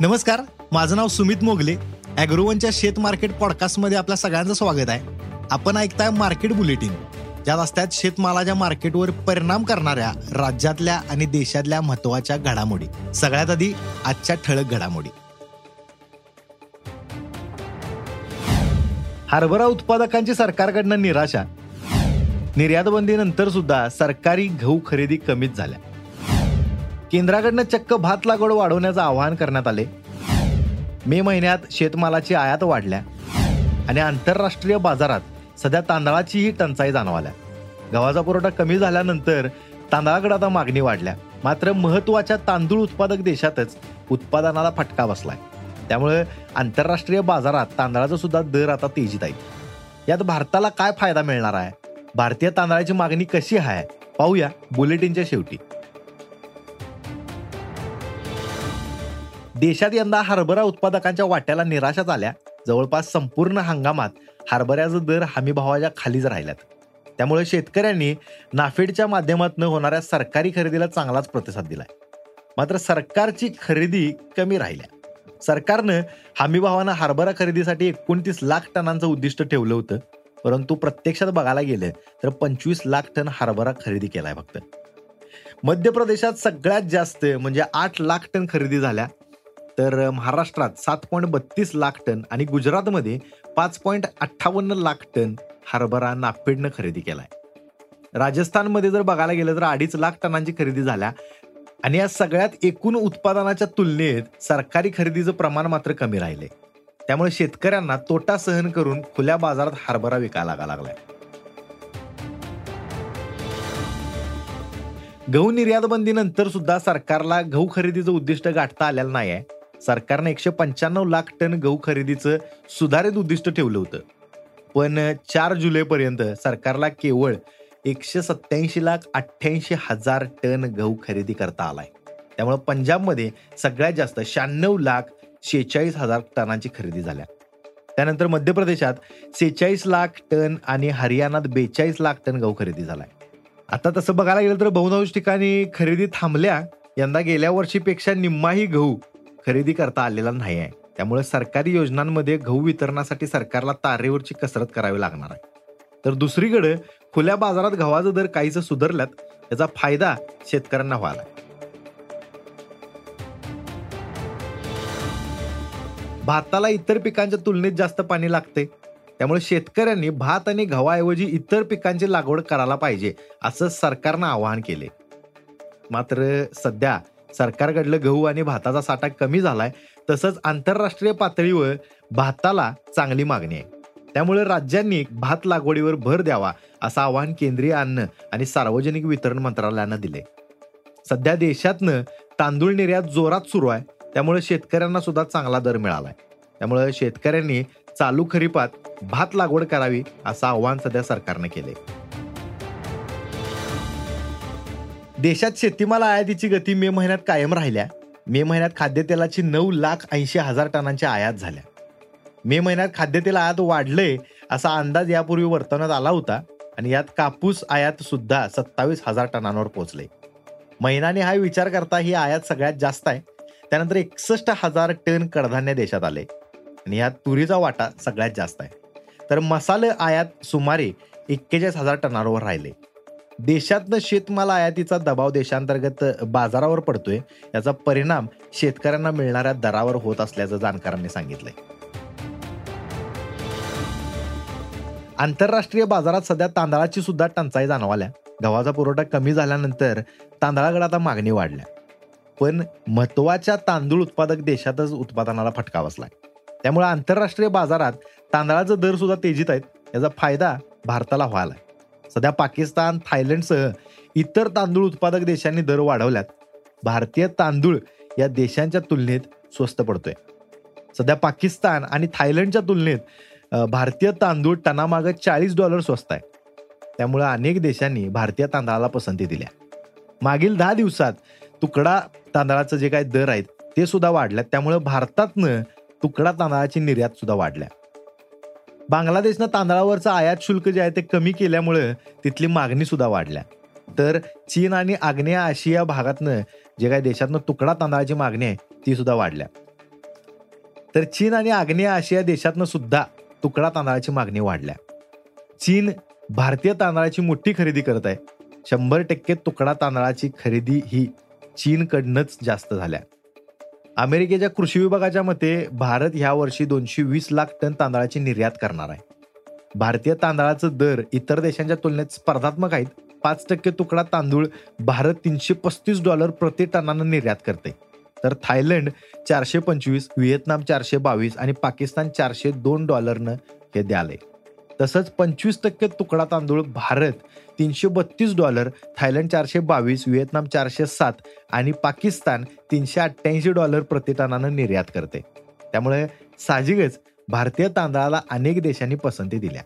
नमस्कार माझं नाव सुमित मोगले. अॅग्रोवनच्या शेत मार्केट पॉडकास्टमध्ये आपल्या सगळ्यांचं स्वागत आहे. आपण ऐकताय मार्केट बुलेटिन. ज्या रस्त्यात शेतमालाच्या मार्केटवर परिणाम करणाऱ्या राज्यातल्या आणि देशातल्या महत्त्वाच्या घडामोडी. सगळ्यात आधी आजच्या ठळक घडामोडी. हरभरा उत्पादकांची सरकारकडनं निराशा. निर्यातबंदीनंतर सुद्धा सरकारी गहू खरेदी कमीच झाल्या. केंद्राकडनं चक्क भात लागवड वाढवण्याचं आवाहन करण्यात आले. मे महिन्यात शेतमालाची आयात वाढल्या आणि आंतरराष्ट्रीय बाजारात सध्या तांदळाचीही टंचाई जाणवाल्या. गव्हाचा पुरवठा कमी झाल्यानंतर तांदळाकडे आता मागणी वाढल्या. मात्र महत्त्वाच्या तांदूळ उत्पादक देशातच उत्पादनाला फटका बसलाय. त्यामुळे आंतरराष्ट्रीय बाजारात तांदळाचा सुद्धा दर आता तेजीत आहे. यात भारताला काय फायदा मिळणार आहे? भारतीय तांदळाची मागणी कशी आहे? पाहूया बुलेटिनच्या शेवटी. देशात यंदा हरभरा उत्पादकांच्या वाट्याला निराशाच आल्या. जवळपास संपूर्ण हंगामात हरभऱ्याचा दर हमीभावाच्या खालीच राहिल्यात. त्यामुळे शेतकऱ्यांनी नाफेडच्या माध्यमातून होणाऱ्या सरकारी खरेदीला चांगलाच प्रतिसाद दिलाय. मात्र सरकारची खरेदी कमी राहिल्या. सरकारनं हमीभावानं हरभरा खरेदीसाठी एकोणतीस लाख टनांचं उद्दिष्ट ठेवलं होतं. परंतु प्रत्यक्षात बघायला गेलं तर पंचवीस लाख टन हरभरा खरेदी केलाय फक्त. मध्य प्रदेशात सगळ्यात जास्त म्हणजे आठ लाख टन खरेदी झाल्या. तर महाराष्ट्रात सात पॉईंट बत्तीस लाख टन आणि गुजरातमध्ये पाच पॉईंट अठ्ठावन्न लाख टन हरभरा नाफेडनं खरेदी केला आहे राजस्थानमध्ये जर बघायला गेलं तर अडीच लाख टनांची खरेदी झाल्या. आणि या सगळ्यात एकूण उत्पादनाच्या तुलनेत सरकारी खरेदीचं प्रमाण मात्र कमी राहिले. त्यामुळे शेतकऱ्यांना तोटा सहन करून खुल्या बाजारात हरभरा विकायला लागा लागलाय. गहू निर्यात बंदीनंतर सुद्धा सरकारला गहू खरेदीचं उद्दिष्ट गाठता आलेलं नाही आहे सरकारनं एकशे पंच्याण्णव लाख टन गहू खरेदीचं सुधारित उद्दिष्ट ठेवलं होतं. पण चार जुलैपर्यंत सरकारला केवळ एकशे सत्याऐंशी लाख अठ्ठ्याऐंशी हजार टन गहू खरेदी करता आलाय. त्यामुळे पंजाबमध्ये सगळ्यात जास्त शहाण्णव लाख शेहेचाळीस हजार टनांची खरेदी झाल्या. त्यानंतर मध्य प्रदेशात सेहेचाळीस लाख टन आणि हरियाणात बेचाळीस लाख टन गहू खरेदी झालाय. आता तसं बघायला गेलं तर बहुतांश ठिकाणी खरेदी थांबल्या. यंदा गेल्या वर्षीपेक्षा निम्माही गहू खरेदी करता आलेला नाही आहे त्यामुळे सरकारी योजनांमध्ये गहू वितरणासाठी सरकारला तारेवरची कसरत करावी लागणार आहे. तर दुसरीकडे खुल्या बाजारात गव्हाचा दर काहीच सुधारल्यात याचा फायदा शेतकऱ्यांना व्हायला. भाताला इतर पिकांच्या तुलनेत जास्त पाणी लागते. त्यामुळे शेतकऱ्यांनी भात आणि गव्हाऐवजी इतर पिकांची लागवड करायला पाहिजे असं सरकारनं आवाहन केले. मात्र सध्या सरकारकडलं गहू आणि भाताचा साठा कमी झालाय तसंच आंतरराष्ट्रीय पातळीवर भाताला चांगली मागणी आहे. त्यामुळे राज्यांनी भात लागवडीवर भर द्यावा असं आवाहन केंद्रीय अन्न आणि सार्वजनिक वितरण मंत्रालयानं दिले सध्या देशातनं तांदूळ निर्यात जोरात सुरू आहे त्यामुळे शेतकऱ्यांना सुद्धा चांगला दर मिळालाय. त्यामुळे शेतकऱ्यांनी चालू खरीपात भात लागवड करावी असं आवाहन सध्या सरकारनं केले देशात शेतीमाल आयातीची गती मे महिन्यात कायम राहिल्या. मे महिन्यात खाद्यतेलाची नऊ लाख ऐंशी हजार टनांच्या आयात झाल्या. मे महिन्यात खाद्यतेल आयात वाढलंय असा अंदाज यापूर्वी वर्तवण्यात आला होता आणि यात कापूस आयात सुद्धा सत्तावीस हजार टनांवर पोहोचले महिन्याने हा विचार करता ही आयात सगळ्यात जास्त आहे. त्यानंतर एकसष्ट हजार टन कडधान्य देशात आले आणि यात तुरीचा वाटा सगळ्यात जास्त आहे. तर मसाले आयात सुमारे एक्केचाळीस हजार टनांवर राहिले. देशातनं शेतमाल आयातीचा दबाव देशांतर्गत बाजारावर पडतोय. याचा परिणाम शेतकऱ्यांना मिळणाऱ्या दरावर होत असल्याचं जाणकारांनी सांगितलंय. आंतरराष्ट्रीय बाजारात सध्या तांदळाची सुद्धा टंचाई जाणवाल्या. गव्हाचा पुरवठा कमी झाल्यानंतर तांदळाकडे आता मागणी वाढल्या. पण महत्त्वाच्या तांदूळ उत्पादक देशातच उत्पादनाला फटका बसलाय. त्यामुळे आंतरराष्ट्रीय बाजारात तांदळाचे दर सुद्धा तेजीत आहेत. याचा फायदा भारताला व्हायला सध्या पाकिस्तान थायलंडसह इतर तांदूळ उत्पादक देशांनी दर वाढवल्यात. भारतीय तांदूळ या देशांच्या तुलनेत स्वस्त पडतोय. सध्या पाकिस्तान आणि थायलंडच्या तुलनेत भारतीय तांदूळ टनामागं चाळीस डॉलर स्वस्त आहे. त्यामुळे अनेक देशांनी भारतीय तांदळाला पसंती दिल्या. मागील दहा दिवसात तुकडा तांदळाचं जे काही दर आहेत ते सुद्धा वाढल्यात. त्यामुळे भारतातनं तुकडा तांदळाची निर्यात सुद्धा वाढल्या. बांगलादेशनं तांदळावरचं आयात शुल्क जे आहे ते कमी केल्यामुळे तिथली मागणी सुद्धा वाढल्या. तर चीन आणि आग्नेय आशिया भागातनं जे काही देशातनं तुकडा तांदळाची मागणी आहे ती सुद्धा वाढल्या. तर चीन आणि आग्नेय आशिया देशातनं सुद्धा तुकडा तांदळाची मागणी वाढल्या. चीन भारतीय तांदळाची मोठी खरेदी करत आहे. शंभर टक्के तुकडा तांदळाची खरेदी ही चीनकडनंच जास्त झाल्या. अमेरिकेच्या कृषी विभागाच्या मते भारत ह्या वर्षी दोनशे वीस लाख टन तांदळाची निर्यात करणार आहे. भारतीय तांदळाचं दर इतर देशांच्या तुलनेत स्पर्धात्मक आहेत. पाच टक्के तुकडा तांदूळ भारत तीनशे पस्तीस डॉलर प्रति टनानं निर्यात करते. तर थायलंड चारशे पंचवीस व्हिएतनाम चारशे बावीस आणि पाकिस्तान चारशे दोन डॉलरनं हे द्यालंय. तसंच पंचवीस टक्के तुकडा तांदूळ भारत तीनशे बत्तीस डॉलर थायलंड चारशे बावीस व्हिएतनाम चारशे सात आणि पाकिस्तान तीनशे अठ्ठ्याऐंशी डॉलर प्रतिटनानं निर्यात करते. त्यामुळे साहजिकच भारतीय तांदळाला अनेक देशांनी पसंती दिल्या.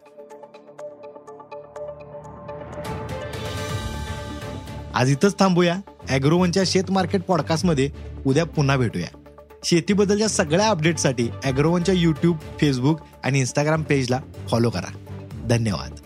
आज इथंच थांबूया. अॅग्रोवनच्या शेत मार्केट पॉडकास्टमध्ये उद्या पुन्हा भेटूया. शेतीबद्दलच्या सगळ्या अपडेटसाठी अॅग्रोवनच्या यूट्यूब फेसबुक आणि इंस्टाग्राम पेजला फॉलो करा. धन्यवाद.